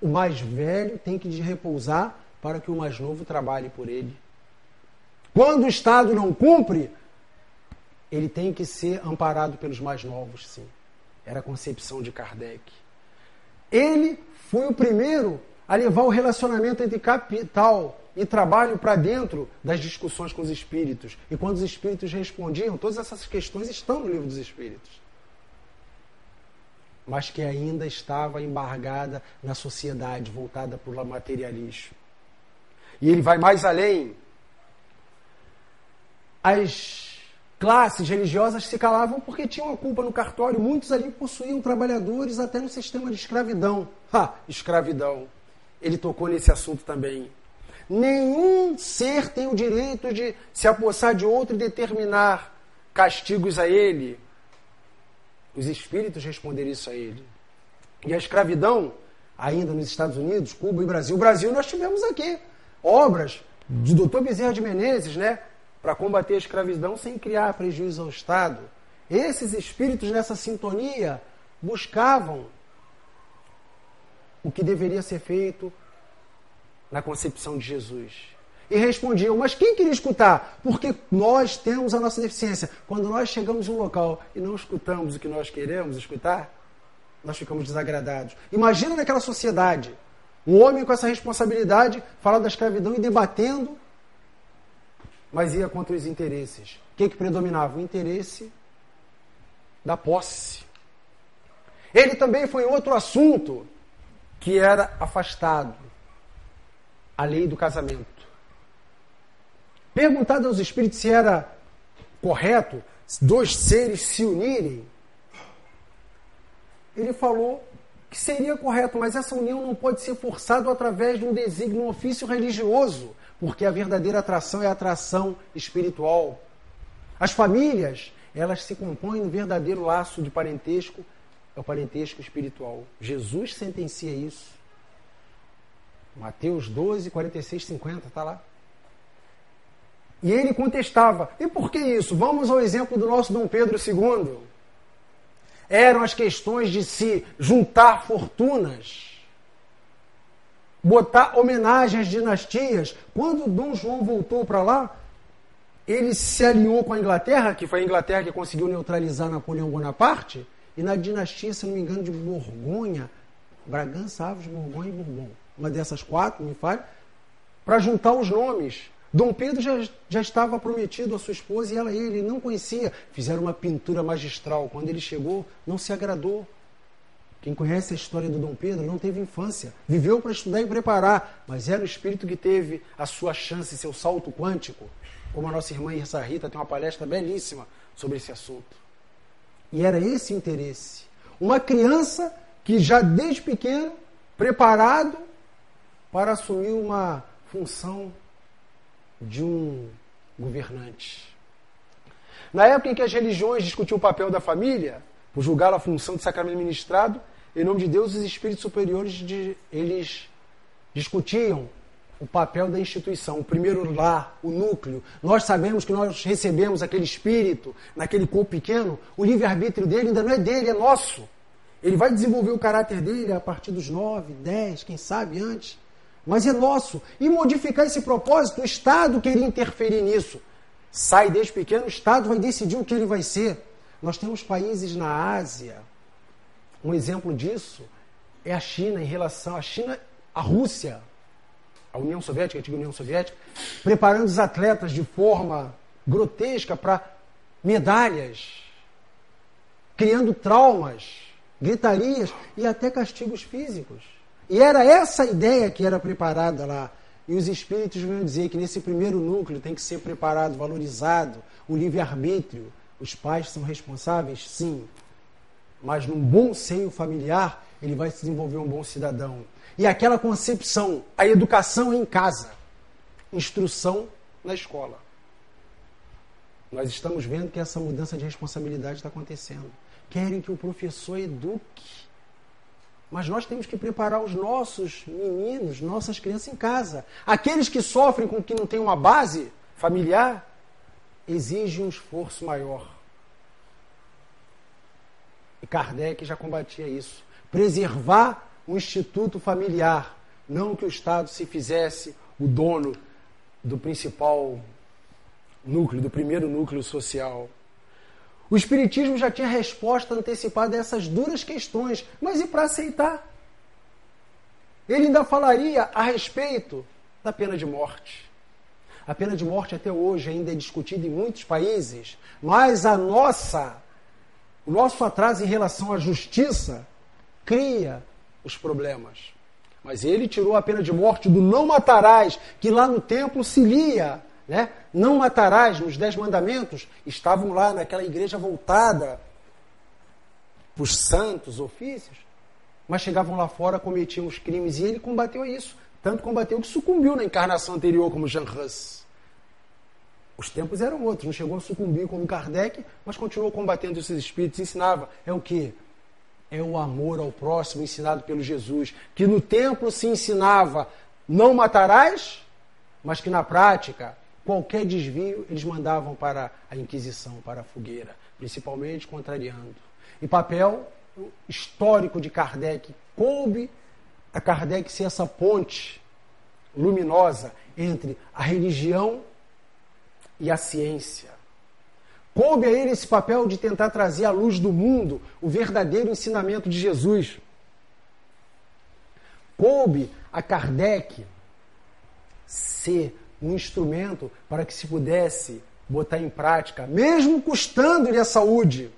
O mais velho tem que repousar para que o mais novo trabalhe por ele. Quando o Estado não cumpre, ele tem que ser amparado pelos mais novos, sim. Era a concepção de Kardec. Ele foi o primeiro a levar o relacionamento entre capital e trabalho para dentro das discussões com os espíritos. E quando os espíritos respondiam, todas essas questões estão no livro dos espíritos mas que ainda estava embargada na sociedade voltada para o materialismo. E ele vai mais além. As classes religiosas se calavam porque tinham a culpa no cartório. Muitos ali possuíam trabalhadores até no sistema de escravidão. Ha, escravidão. Ele tocou nesse assunto também. Nenhum ser tem o direito de se apossar de outro e determinar castigos a ele, os espíritos responderiam isso a ele. E a escravidão, ainda nos Estados Unidos, Cuba e Brasil. O Brasil nós tivemos aqui obras de Dr. Bezerra de Menezes, né? Para combater a escravidão sem criar prejuízo ao Estado. Esses espíritos nessa sintonia buscavam o que deveria ser feito na concepção de Jesus. E respondiam, mas quem queria escutar? Porque nós temos a nossa deficiência. Quando nós chegamos em um local e não escutamos o que nós queremos escutar, nós ficamos desagradados. Imagina naquela sociedade, um homem com essa responsabilidade falar da escravidão e debatendo, mas ia contra os interesses. O que, que predominava? O interesse da posse. Ele também foi outro assunto que era afastado. A lei do casamento. Perguntado aos espíritos se era correto dois seres se unirem, ele falou que seria correto, mas essa união não pode ser forçada através de um desígnio, um ofício religioso, porque a verdadeira atração é a atração espiritual. As famílias, elas se compõem no verdadeiro laço de parentesco, é o parentesco espiritual. Jesus sentencia isso. Mateus 12, 46, 50, está lá. E ele contestava: e por que isso? Vamos ao exemplo do nosso Dom Pedro II. Eram as questões de se juntar fortunas, botar homenagem às dinastias. Quando Dom João voltou para lá, ele se alinhou com a Inglaterra, que foi a Inglaterra que conseguiu neutralizar Napoleão Bonaparte, e na dinastia, se não me engano, de Borgonha, Bragança, Aves, Borgonha e Bourbon, uma dessas quatro, me fale, para juntar os nomes Dom Pedro já, já estava prometido à sua esposa e ela ele não conhecia. Fizeram uma pintura magistral. Quando ele chegou, não se agradou. Quem conhece a história do Dom Pedro não teve infância, viveu para estudar e preparar, mas era o espírito que teve a sua chance, seu salto quântico. Como a nossa irmã Irsa Rita tem uma palestra belíssima sobre esse assunto. E era esse interesse. Uma criança que já desde pequeno, preparado para assumir uma função de um governante. Na época em que as religiões discutiam o papel da família, por julgar a função de sacramento ministrado, em nome de Deus, os espíritos superiores de, eles discutiam o papel da instituição, o primeiro lar, o núcleo. Nós sabemos que nós recebemos aquele espírito naquele corpo pequeno, o livre-arbítrio dele ainda não é dele, é nosso. Ele vai desenvolver o caráter dele a partir dos nove, dez, quem sabe antes. Mas é nosso. E modificar esse propósito, o Estado queria interferir nisso sai desde pequeno, o Estado vai decidir o que ele vai ser. Nós temos países na Ásia. Um exemplo disso é a China em relação à China, a Rússia, a União Soviética, a antiga União Soviética, preparando os atletas de forma grotesca para medalhas, criando traumas, gritarias e até castigos físicos. E era essa ideia que era preparada lá. E os espíritos vão dizer que nesse primeiro núcleo tem que ser preparado, valorizado o livre-arbítrio. Os pais são responsáveis, sim. Mas num bom seio familiar, ele vai se desenvolver um bom cidadão. E aquela concepção, a educação em casa, instrução na escola. Nós estamos vendo que essa mudança de responsabilidade está acontecendo. Querem que o professor eduque mas nós temos que preparar os nossos meninos, nossas crianças em casa. Aqueles que sofrem com que não tem uma base familiar, exigem um esforço maior. E Kardec já combatia isso. Preservar o instituto familiar, não que o Estado se fizesse o dono do principal núcleo, do primeiro núcleo social. O Espiritismo já tinha resposta antecipada a essas duras questões, mas e para aceitar? Ele ainda falaria a respeito da pena de morte. A pena de morte até hoje ainda é discutida em muitos países, mas a nossa, o nosso atraso em relação à justiça cria os problemas. Mas ele tirou a pena de morte do não matarás, que lá no templo se lia né? Não matarás nos Dez Mandamentos, estavam lá naquela igreja voltada para os santos ofícios, mas chegavam lá fora, cometiam os crimes, e ele combateu isso. Tanto combateu que sucumbiu na encarnação anterior, como Jean Hus. Os tempos eram outros, não chegou a sucumbir como Kardec, mas continuou combatendo esses espíritos, ensinava. É o que? É o amor ao próximo ensinado pelo Jesus, que no templo se ensinava, não matarás, mas que na prática Qualquer desvio eles mandavam para a Inquisição, para a fogueira, principalmente contrariando. E papel histórico de Kardec coube a Kardec ser essa ponte luminosa entre a religião e a ciência. Coube a ele esse papel de tentar trazer à luz do mundo o verdadeiro ensinamento de Jesus. Coube a Kardec ser um instrumento para que se pudesse botar em prática, mesmo custando-lhe a saúde,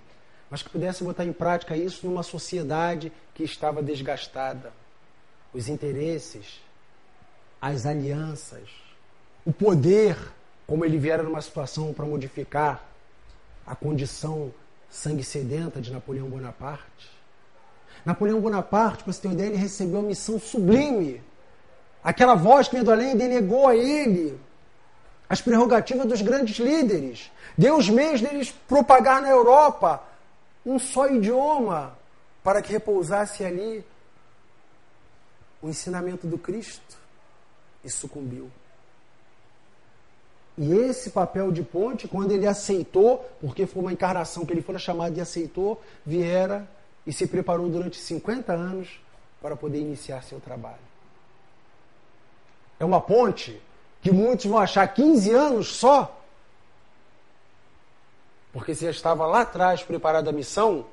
mas que pudesse botar em prática isso numa sociedade que estava desgastada. Os interesses, as alianças, o poder, como ele viera numa situação para modificar a condição sangue sedenta de Napoleão Bonaparte. Napoleão Bonaparte, para você ter uma ideia, ele recebeu uma missão sublime Aquela voz que veio do além denegou a ele as prerrogativas dos grandes líderes. Deu os meios deles propagar na Europa um só idioma para que repousasse ali o ensinamento do Cristo e sucumbiu. E esse papel de ponte, quando ele aceitou, porque foi uma encarnação que ele foi chamado e aceitou, viera e se preparou durante 50 anos para poder iniciar seu trabalho. É uma ponte que muitos vão achar 15 anos só. Porque se já estava lá atrás preparado a missão,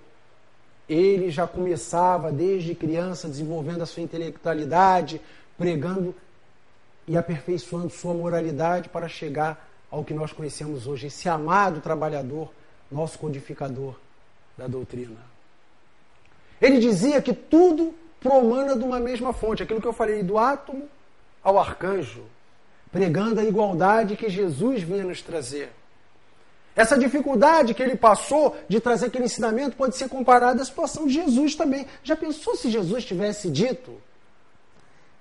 ele já começava desde criança desenvolvendo a sua intelectualidade, pregando e aperfeiçoando sua moralidade para chegar ao que nós conhecemos hoje, esse amado trabalhador, nosso codificador da doutrina. Ele dizia que tudo promana de uma mesma fonte, aquilo que eu falei, do átomo ao arcanjo, pregando a igualdade que Jesus vinha nos trazer. Essa dificuldade que ele passou de trazer aquele ensinamento pode ser comparada à situação de Jesus também. Já pensou se Jesus tivesse dito?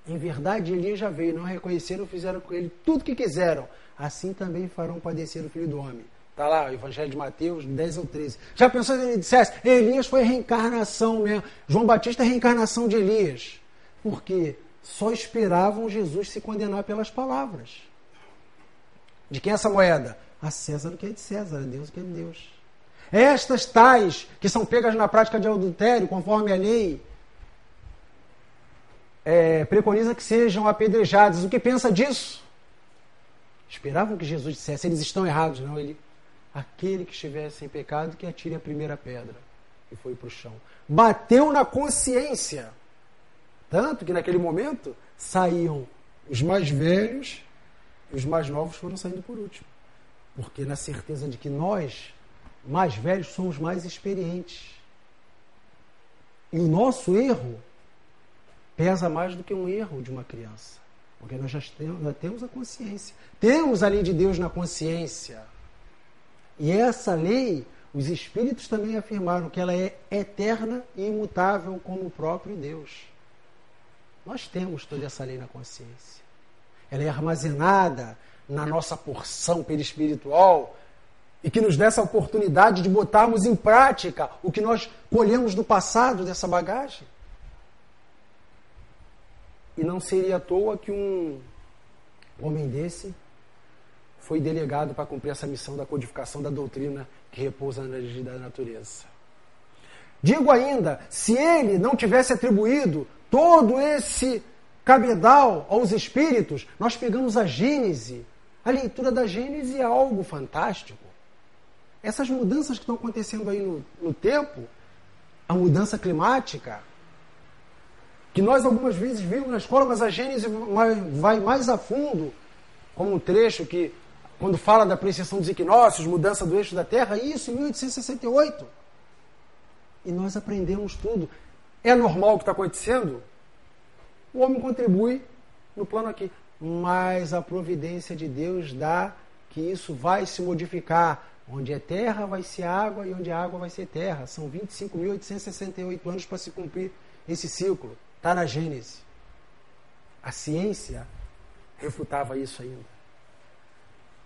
Em verdade, Elias já veio, não reconheceram, fizeram com ele tudo que quiseram. Assim também farão padecer o filho do homem. Está lá, o Evangelho de Mateus 10 ou 13. Já pensou se ele dissesse, Elias foi reencarnação mesmo. João Batista é reencarnação de Elias. Por quê? Só esperavam Jesus se condenar pelas palavras. De quem é essa moeda? A César o que é de César, a Deus o que é de Deus. Estas tais que são pegas na prática de adultério, conforme a lei, é, preconiza que sejam apedrejadas. O que pensa disso? Esperavam que Jesus dissesse, eles estão errados. Não, ele, aquele que estiver sem pecado, que atire a primeira pedra. E foi para o chão. Bateu na consciência. Tanto que naquele momento saíam os mais velhos e os mais novos foram saindo por último. Porque na certeza de que nós, mais velhos, somos mais experientes. E o nosso erro pesa mais do que um erro de uma criança. Porque nós já temos, já temos a consciência. Temos a lei de Deus na consciência. E essa lei, os Espíritos também afirmaram que ela é eterna e imutável como o próprio Deus. Nós temos toda essa lei na consciência. Ela é armazenada na nossa porção perispiritual e que nos dá essa oportunidade de botarmos em prática o que nós colhemos do passado dessa bagagem. E não seria à toa que um homem desse foi delegado para cumprir essa missão da codificação da doutrina que repousa na lei da natureza. Digo ainda, se ele não tivesse atribuído todo esse cabedal aos espíritos, nós pegamos a Gênese. A leitura da Gênese é algo fantástico. Essas mudanças que estão acontecendo aí no, no tempo, a mudança climática, que nós algumas vezes vimos na escola, mas a Gênesis vai mais a fundo, como um trecho que, quando fala da precessão dos equinócios, mudança do eixo da Terra, isso em 1868. E nós aprendemos tudo. É normal o que está acontecendo? O homem contribui no plano aqui. Mas a providência de Deus dá que isso vai se modificar. Onde é terra vai ser água e onde é água vai ser terra. São 25.868 anos para se cumprir esse ciclo. Está na Gênese. A ciência refutava isso ainda.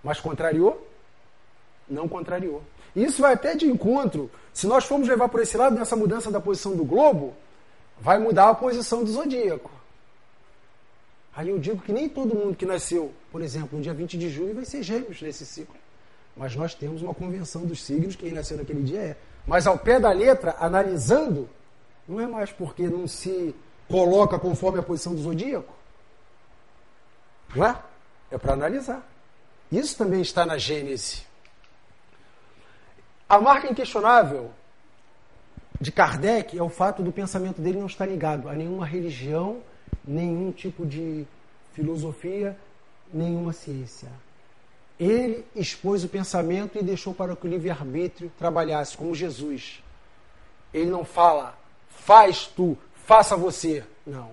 Mas contrariou? Não contrariou. Isso vai até de encontro. Se nós formos levar por esse lado, nessa mudança da posição do globo, vai mudar a posição do zodíaco. Aí eu digo que nem todo mundo que nasceu, por exemplo, no dia 20 de julho, vai ser gêmeos nesse ciclo. Mas nós temos uma convenção dos signos, quem nasceu naquele dia é. Mas ao pé da letra, analisando, não é mais porque não se coloca conforme a posição do zodíaco? Não é? É para analisar. Isso também está na Gênese. A marca inquestionável de Kardec é o fato do pensamento dele não estar ligado a nenhuma religião, nenhum tipo de filosofia, nenhuma ciência. Ele expôs o pensamento e deixou para que o livre-arbítrio trabalhasse, como Jesus. Ele não fala, faz tu, faça você. Não.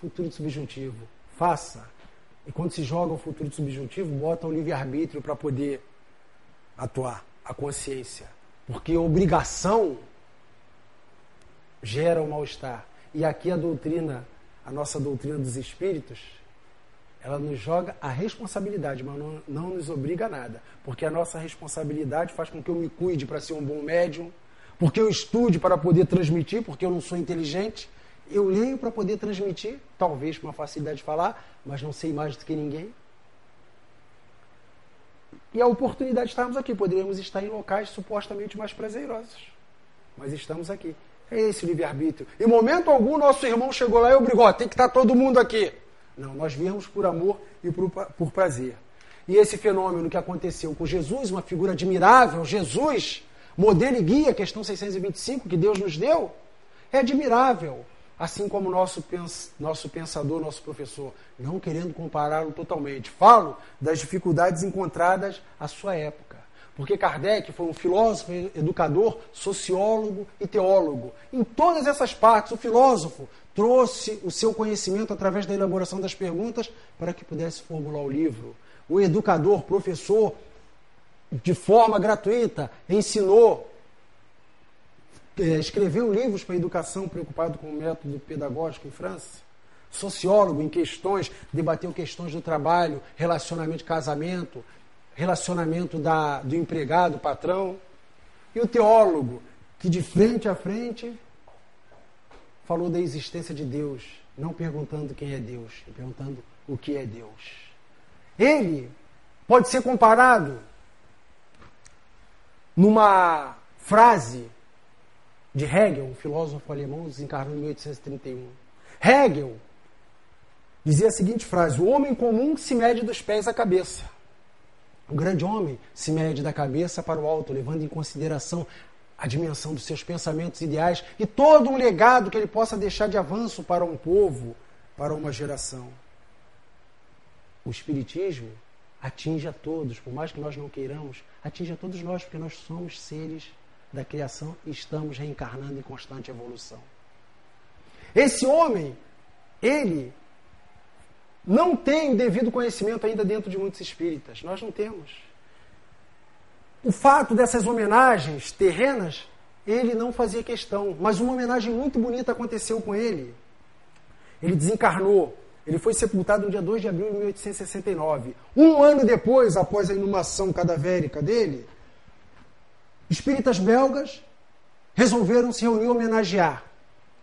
Futuro subjuntivo. Faça. E quando se joga o futuro subjuntivo, bota o livre-arbítrio para poder atuar, a consciência. Porque obrigação gera o mal-estar. E aqui a doutrina, a nossa doutrina dos espíritos, ela nos joga a responsabilidade, mas não, não nos obriga a nada. Porque a nossa responsabilidade faz com que eu me cuide para ser um bom médium, porque eu estude para poder transmitir, porque eu não sou inteligente, eu leio para poder transmitir, talvez com uma facilidade de falar, mas não sei mais do que ninguém. E a oportunidade de estarmos aqui. Poderíamos estar em locais supostamente mais prazerosos. Mas estamos aqui. É esse o livre-arbítrio. Em momento algum, nosso irmão chegou lá e obrigou: tem que estar todo mundo aqui. Não, nós viemos por amor e por, por prazer. E esse fenômeno que aconteceu com Jesus, uma figura admirável, Jesus, modelo e guia, questão 625, que Deus nos deu, é admirável assim como nosso, pens nosso pensador, nosso professor, não querendo compará-lo totalmente. Falo das dificuldades encontradas à sua época. porque Kardec foi um filósofo, educador, sociólogo e teólogo. Em todas essas partes, o filósofo trouxe o seu conhecimento através da elaboração das perguntas para que pudesse formular o livro. O educador, professor, de forma gratuita, ensinou, escreveu livros para educação, preocupado com o método pedagógico em França. Sociólogo em questões, debateu questões do trabalho, relacionamento de casamento, relacionamento da, do empregado, patrão. E o teólogo, que de frente a frente falou da existência de Deus, não perguntando quem é Deus, perguntando o que é Deus. Ele pode ser comparado numa frase de Hegel, um filósofo alemão desencarnou em 1831. Hegel dizia a seguinte frase: O homem comum se mede dos pés à cabeça. O grande homem se mede da cabeça para o alto, levando em consideração a dimensão dos seus pensamentos ideais e todo um legado que ele possa deixar de avanço para um povo, para uma geração. O Espiritismo atinge a todos, por mais que nós não queiramos, atinge a todos nós, porque nós somos seres da criação estamos reencarnando em constante evolução. Esse homem, ele não tem o devido conhecimento ainda dentro de muitos espíritas. Nós não temos. O fato dessas homenagens terrenas, ele não fazia questão, mas uma homenagem muito bonita aconteceu com ele. Ele desencarnou. Ele foi sepultado no dia 2 de abril de 1869. Um ano depois, após a inumação cadavérica dele, espíritas belgas resolveram se reunir e homenagear.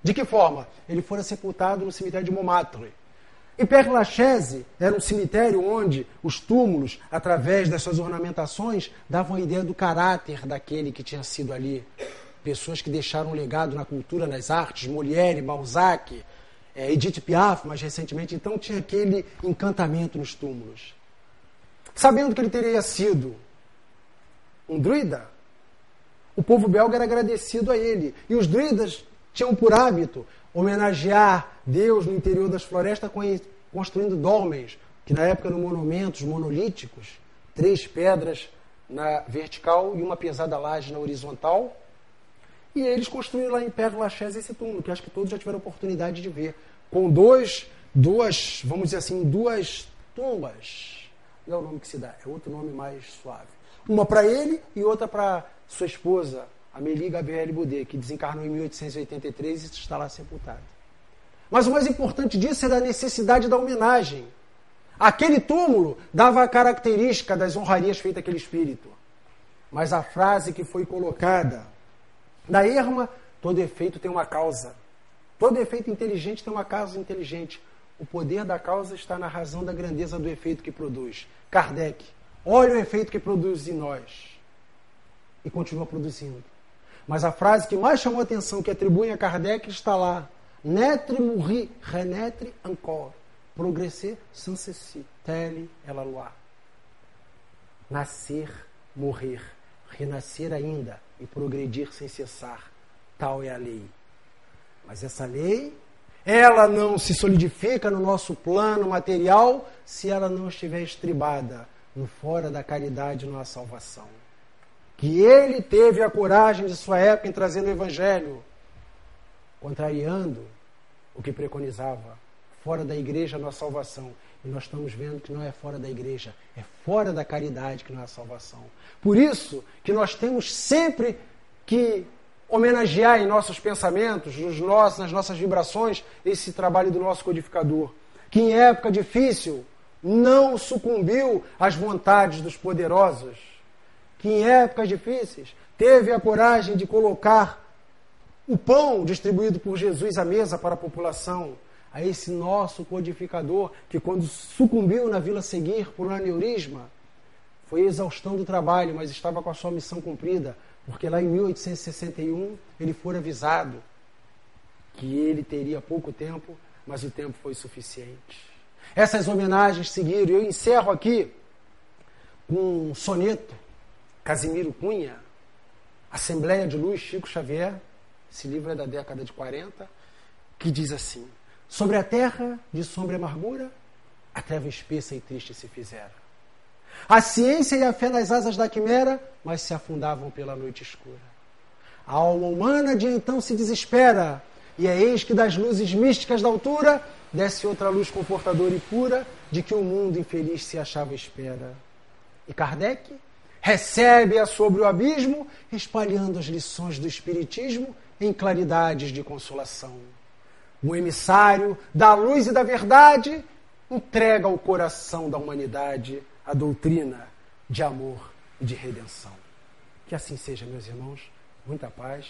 De que forma? Ele fora sepultado no cemitério de Montmartre. E Père Lachaise era um cemitério onde os túmulos, através das suas ornamentações, davam a ideia do caráter daquele que tinha sido ali. Pessoas que deixaram um legado na cultura, nas artes, Molière, Balzac, é, Edith Piaf, mais recentemente. Então tinha aquele encantamento nos túmulos. Sabendo que ele teria sido um druida, o povo belga era agradecido a ele. E os druidas tinham por hábito homenagear Deus no interior das florestas construindo dolmens, que na época eram monumentos monolíticos, três pedras na vertical e uma pesada laje na horizontal. E eles construíram lá em Père Lachaise esse túmulo, que acho que todos já tiveram oportunidade de ver, com dois, duas, vamos dizer assim, duas tumbas. Não é o nome que se dá, é outro nome mais suave. Uma para ele e outra para sua esposa, Amélie Gabrielle Boudet, que desencarnou em 1883 e está lá sepultada. Mas o mais importante disso é a necessidade da homenagem. Aquele túmulo dava a característica das honrarias feitas àquele espírito. Mas a frase que foi colocada na erma, todo efeito tem uma causa. Todo efeito inteligente tem uma causa inteligente. O poder da causa está na razão da grandeza do efeito que produz. Kardec, olha o efeito que produz em nós. E continua produzindo. Mas a frase que mais chamou a atenção, que atribuem a Kardec, está lá. Netre mourir, renetre encore. Progresser sans ceci. Telle est la loi. Nascer, morrer, renascer ainda e progredir sem cessar. Tal é a lei. Mas essa lei, ela não se solidifica no nosso plano material se ela não estiver estribada no fora da caridade na salvação que ele teve a coragem de sua época em trazer no Evangelho, contrariando o que preconizava, fora da igreja não há salvação. E nós estamos vendo que não é fora da igreja, é fora da caridade que não há salvação. Por isso que nós temos sempre que homenagear em nossos pensamentos, nos nossos, nas nossas vibrações, esse trabalho do nosso codificador, que em época difícil não sucumbiu às vontades dos poderosos que em épocas difíceis teve a coragem de colocar o pão distribuído por Jesus à mesa para a população, a esse nosso codificador que, quando sucumbiu na Vila Seguir por um aneurisma, foi exaustão do trabalho, mas estava com a sua missão cumprida, porque lá em 1861 ele foi avisado que ele teria pouco tempo, mas o tempo foi suficiente. Essas homenagens seguiram, eu encerro aqui com um soneto Casimiro Cunha, Assembleia de Luz, Chico Xavier, esse livro é da década de 40, que diz assim: Sobre a terra de sombra e amargura, a treva espessa e triste se fizera. A ciência e a fé nas asas da quimera, mas se afundavam pela noite escura. A alma humana de então se desespera, e é eis que das luzes místicas da altura desce outra luz confortadora e pura de que o mundo infeliz se achava espera. E Kardec recebe-a sobre o abismo, espalhando as lições do Espiritismo em claridades de consolação. O emissário da luz e da verdade entrega ao coração da humanidade a doutrina de amor e de redenção. Que assim seja, meus irmãos. Muita paz.